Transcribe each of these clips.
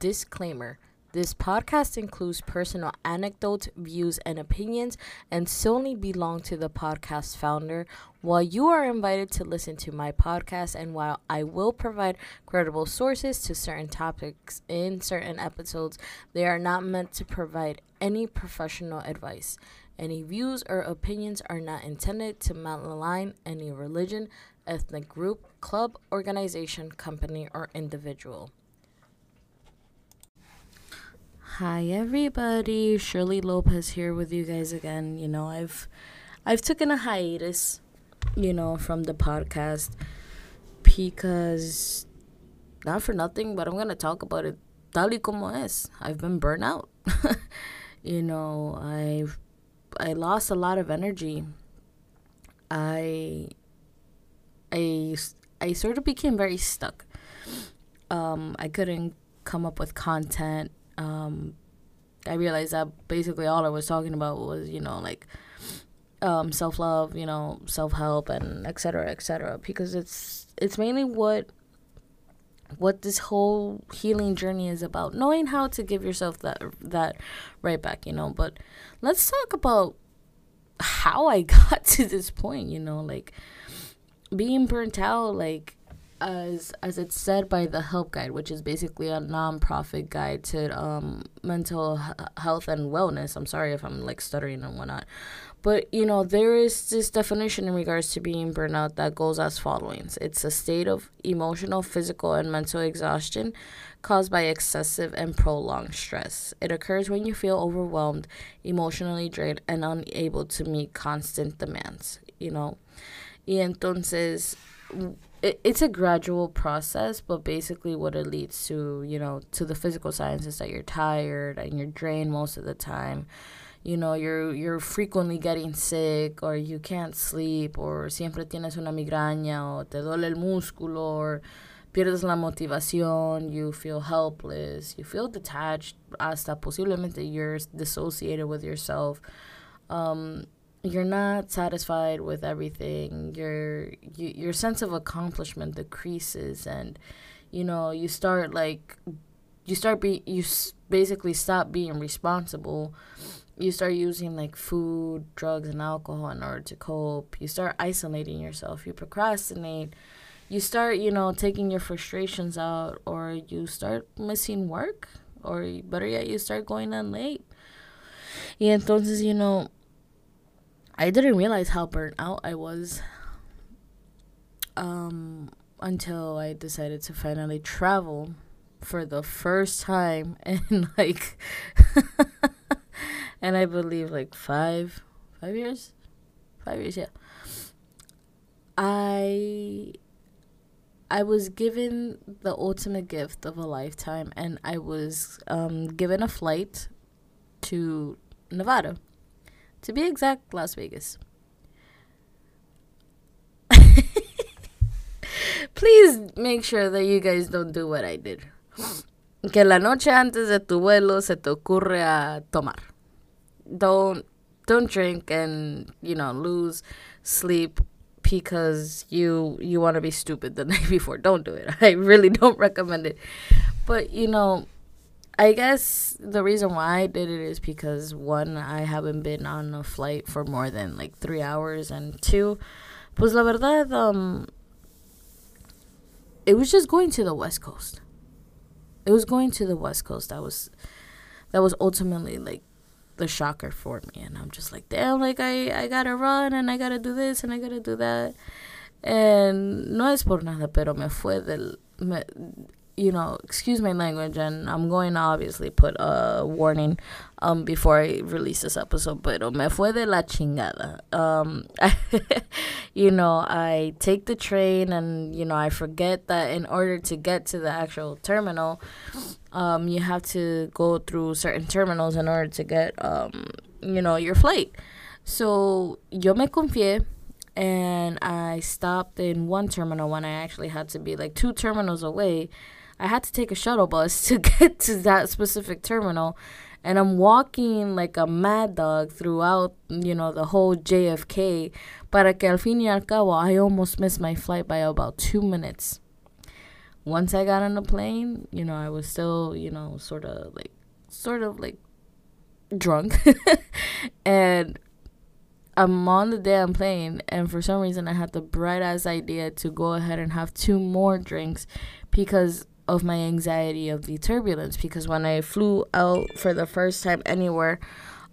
Disclaimer This podcast includes personal anecdotes, views, and opinions and solely belong to the podcast founder. While you are invited to listen to my podcast, and while I will provide credible sources to certain topics in certain episodes, they are not meant to provide any professional advice. Any views or opinions are not intended to malign any religion, ethnic group, club, organization, company, or individual. Hi everybody, Shirley Lopez here with you guys again. You know, I've I've taken a hiatus, you know, from the podcast because not for nothing, but I'm gonna talk about it tal y como es. I've been burnt out. you know, I've I lost a lot of energy. I I I sort of became very stuck. Um, I couldn't come up with content um, I realized that basically all I was talking about was, you know, like um, self love, you know, self help, and et cetera, et cetera, because it's it's mainly what what this whole healing journey is about, knowing how to give yourself that that right back, you know. But let's talk about how I got to this point, you know, like being burnt out, like as as it's said by the Help Guide, which is basically a nonprofit guide to um, mental h- health and wellness. I'm sorry if I'm like stuttering and whatnot, but you know there is this definition in regards to being burnout that goes as following: It's a state of emotional, physical, and mental exhaustion caused by excessive and prolonged stress. It occurs when you feel overwhelmed, emotionally drained, and unable to meet constant demands. You know, y entonces it, it's a gradual process, but basically what it leads to, you know, to the physical signs is that you're tired and you're drained most of the time. You know, you're you're frequently getting sick or you can't sleep or siempre tienes una migraña o te duele el músculo or pierdes la motivación, you feel helpless, you feel detached, hasta posiblemente you're dissociated with yourself. Um, you're not satisfied with everything. Your you, your sense of accomplishment decreases and you know you start like you start be you s- basically stop being responsible. You start using like food drugs and alcohol in order to cope. You start isolating yourself. You procrastinate. You start you know taking your frustrations out or you start missing work or better yet you start going in late. Y entonces you know I didn't realize how burnt out I was um, until I decided to finally travel for the first time in like and I believe like five five years? Five years yeah. I I was given the ultimate gift of a lifetime and I was um, given a flight to Nevada to be exact, Las Vegas. Please make sure that you guys don't do what I did. Que la noche antes de tu vuelo se te ocurre a tomar. Don't don't drink and you know lose sleep because you you want to be stupid the night before. Don't do it. I really don't recommend it. But you know I guess the reason why I did it is because one, I haven't been on a flight for more than like three hours, and two, pues la verdad, um, it was just going to the West Coast. It was going to the West Coast. That was, that was ultimately like the shocker for me, and I'm just like, damn, like I I gotta run and I gotta do this and I gotta do that, and no es por nada, pero me fue del me, you know, excuse my language, and I'm going to obviously put a warning um before I release this episode, pero me fue de la chingada. Um, you know, I take the train, and you know, I forget that in order to get to the actual terminal, um, you have to go through certain terminals in order to get um, you know, your flight. So yo me confié and I stopped in one terminal when I actually had to be like two terminals away. I had to take a shuttle bus to get to that specific terminal. And I'm walking like a mad dog throughout, you know, the whole JFK. Para que al fin y al cabo, I almost missed my flight by about two minutes. once I got on the plane, you know, I was still, you know, sort of like, sort of like drunk. and I'm on the damn plane, and for some reason, I had the bright ass idea to go ahead and have two more drinks because of my anxiety of the turbulence. Because when I flew out for the first time anywhere,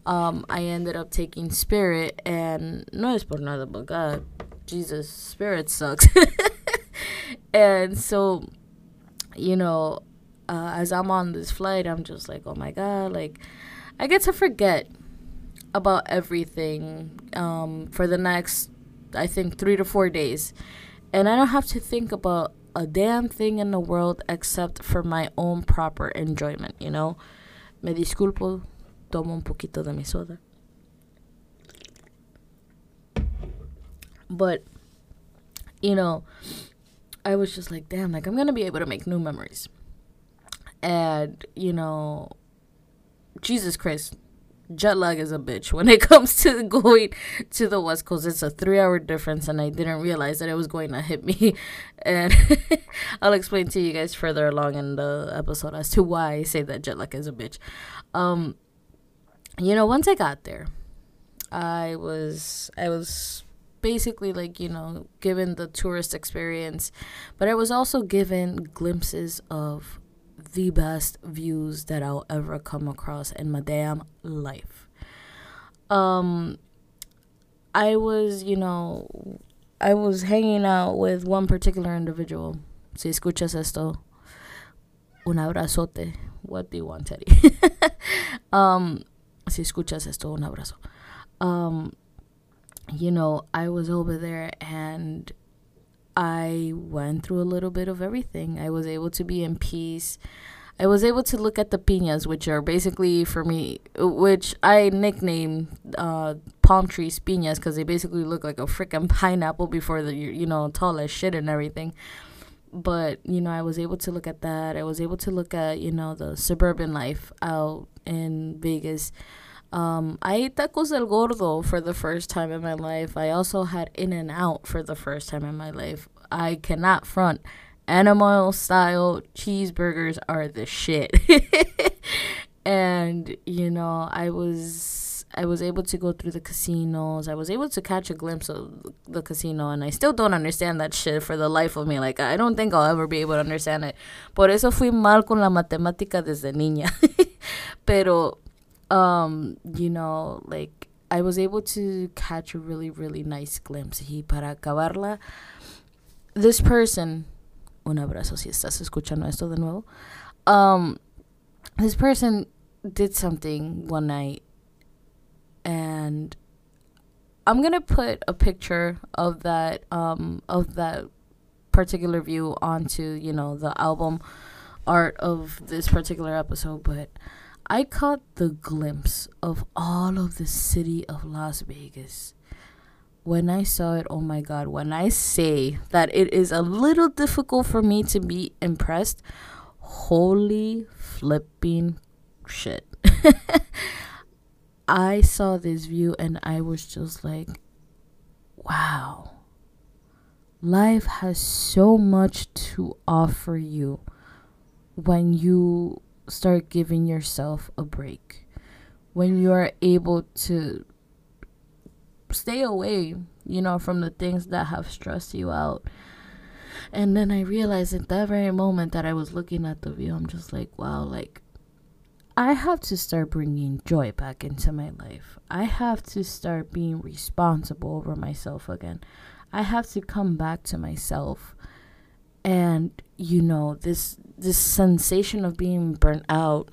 um, I ended up taking Spirit, and no es por nada, but God, Jesus, Spirit sucks. and so, you know, uh, as I'm on this flight, I'm just like, oh my God, like, I get to forget about everything um, for the next, I think, three to four days. And I don't have to think about a damn thing in the world except for my own proper enjoyment, you know? Me disculpo, tomo un poquito de mi soda. But, you know, I was just like, damn, like I'm gonna be able to make new memories. And, you know, Jesus Christ, jet lag is a bitch when it comes to going to the west coast. It's a three hour difference and i didn't realize that it was going to hit me. And i'll explain to you guys further along in the episode as to why i say that jet lag is a bitch. Um you know once i got there i was i was basically like you know given the tourist experience but i was also given glimpses of the best views that I'll ever come across in my damn life. Um, I was, you know, I was hanging out with one particular individual. Si escuchas esto, un abrazote. What do you want, Teddy? um, si escuchas esto, un abrazo. Um, you know, I was over there and I went through a little bit of everything. I was able to be in peace. I was able to look at the piñas, which are basically for me, which I nickname uh, palm trees piñas because they basically look like a freaking pineapple before the you know tall as shit and everything. But you know, I was able to look at that. I was able to look at you know the suburban life out in Vegas. Um, I ate tacos del gordo for the first time in my life. I also had In-N-Out for the first time in my life. I cannot front. Animal style cheeseburgers are the shit. and you know, I was I was able to go through the casinos. I was able to catch a glimpse of the casino, and I still don't understand that shit for the life of me. Like I don't think I'll ever be able to understand it. Por eso fui mal con la matemática desde niña. Pero um, you know, like I was able to catch a really, really nice glimpse. Y para acabarla, this person, un abrazo si estás escuchando esto de nuevo. Um, this person did something one night, and I'm gonna put a picture of that um of that particular view onto you know the album art of this particular episode, but I caught the glimpse of all of the city of Las Vegas. When I saw it, oh my God, when I say that it is a little difficult for me to be impressed, holy flipping shit. I saw this view and I was just like, wow. Life has so much to offer you when you start giving yourself a break. When you are able to stay away, you know, from the things that have stressed you out. And then I realized at that very moment that I was looking at the view, I'm just like, wow, like, I have to start bringing joy back into my life. I have to start being responsible over myself again. I have to come back to myself and you know this this sensation of being burnt out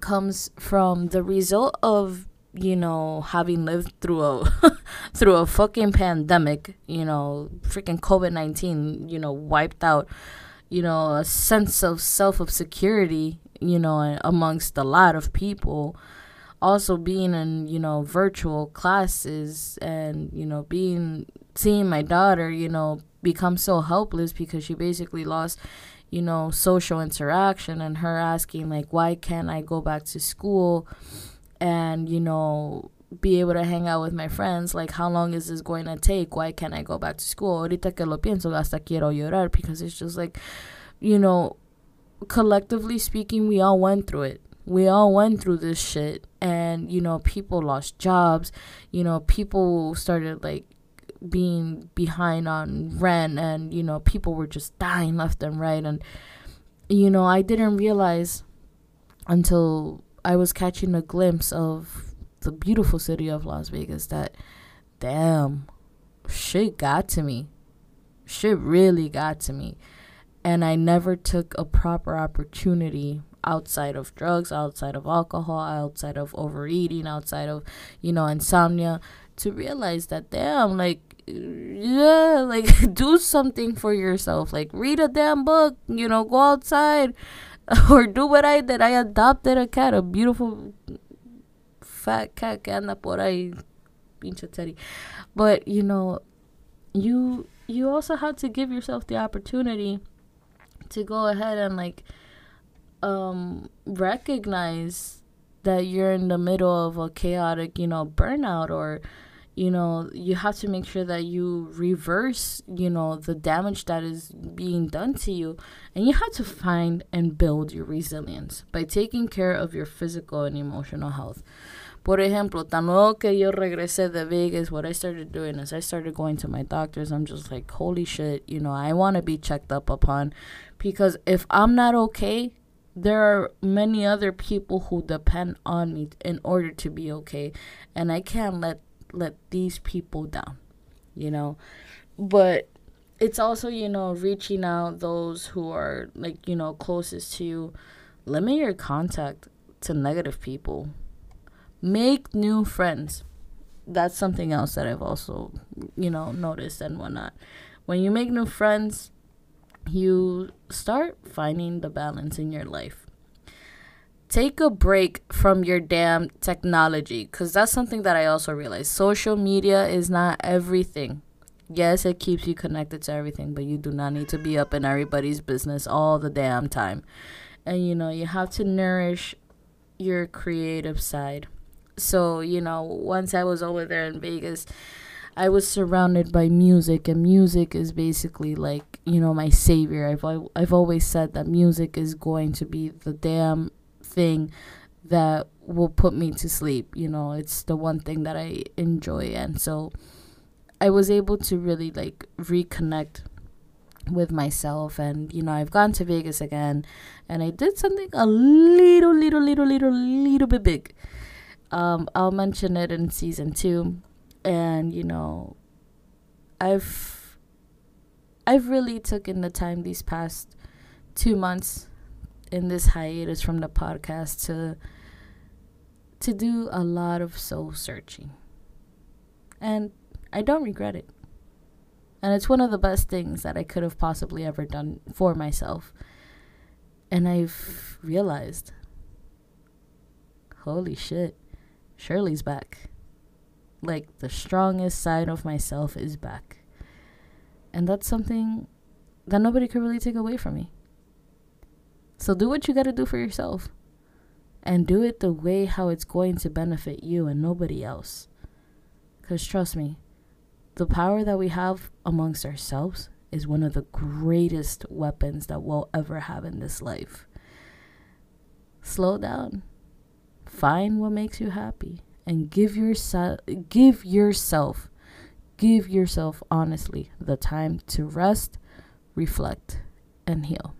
comes from the result of you know having lived through a through a fucking pandemic you know freaking covid-19 you know wiped out you know a sense of self of security you know amongst a lot of people. Also being in you know virtual classes and you know being seeing my daughter you know become so helpless because she basically lost you know social interaction and her asking like why can't i go back to school and you know be able to hang out with my friends. Like, how long is this going to take? Why can't I go back to school? Ahorita que lo pienso, hasta quiero llorar because it's just like, you know, collectively speaking, we all went through it. We all went through this shit. And, you know, people lost jobs. You know, people started like being behind on rent and, you know, people were just dying left and right. And, you know, I didn't realize until I was catching a glimpse of the beautiful city of Las Vegas that, damn, shit got to me. Shit really got to me. And I never took a proper opportunity outside of drugs, outside of alcohol, outside of overeating, outside of, you know, insomnia to realize that, damn, like, yeah, like, do something for yourself. Like, read a damn book, you know, go outside or do what I did. I adopted a cat, a beautiful fat cat que anda por ahí, pinche Teddy. But you know, you you also have to give yourself the opportunity to go ahead and like um recognize that you're in the middle of a chaotic, you know, burnout or you know you have to make sure that you reverse you know the damage that is being done to you. And you have to find and build your resilience by taking care of your physical and emotional health. Por ejemplo tan luego que yo regresé de vegas what i started doing is i started going to my doctors. I'm just like holy shit you know i want to be checked up upon because if i'm not okay there are many other people who depend on me in order to be okay and i can't let let these people down, you know. But it's also, you know, reaching out those who are like, you know, closest to you. Limit your contact to negative people. Make new friends. That's something else that I've also, you know, noticed and whatnot. When you make new friends, you start finding the balance in your life take a break from your damn technology because that's something that I also realized. Social media is not everything. Yes, it keeps you connected to everything, but you do not need to be up in everybody's business all the damn time. And you know, you have to nourish your creative side. So, you know, once I was over there in Vegas, I was surrounded by music, and music is basically like, you know, my savior. I've, I've always said that music is going to be the damn thing that will put me to sleep. You know, it's the one thing that I enjoy. And so I was able to really like reconnect with myself and you know I've gone to Vegas again and I did something a little little little little little bit big. Um I'll mention it in season 2 and you know I've I've really taken the time these past 2 months in this hiatus from the podcast to to do a lot of soul searching. And I don't regret it. And it's one of the best things that I could have possibly ever done for myself. And I've realized holy shit, Shirley's back. Like the strongest side of myself is back. And that's something that nobody could really take away from me. So do what you got to do for yourself. And do it the way how it's going to benefit you and nobody else. Because trust me, the power that we have amongst ourselves is one of the greatest weapons that we'll ever have in this life. Slow down. Find what makes you happy and give yourself give yourself give yourself honestly the time to rest, reflect and heal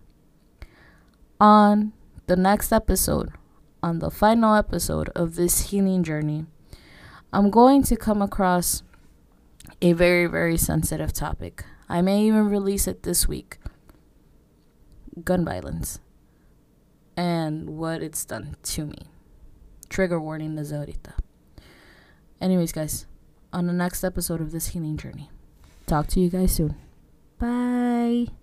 on the next episode, on the final episode of this healing journey, I'm going to come across a very, very sensitive topic. I may even release it this week gun violence and what it's done to me. Trigger warning, the ahorita. Anyways, guys, on the next episode of this healing journey, talk to you guys soon. Bye.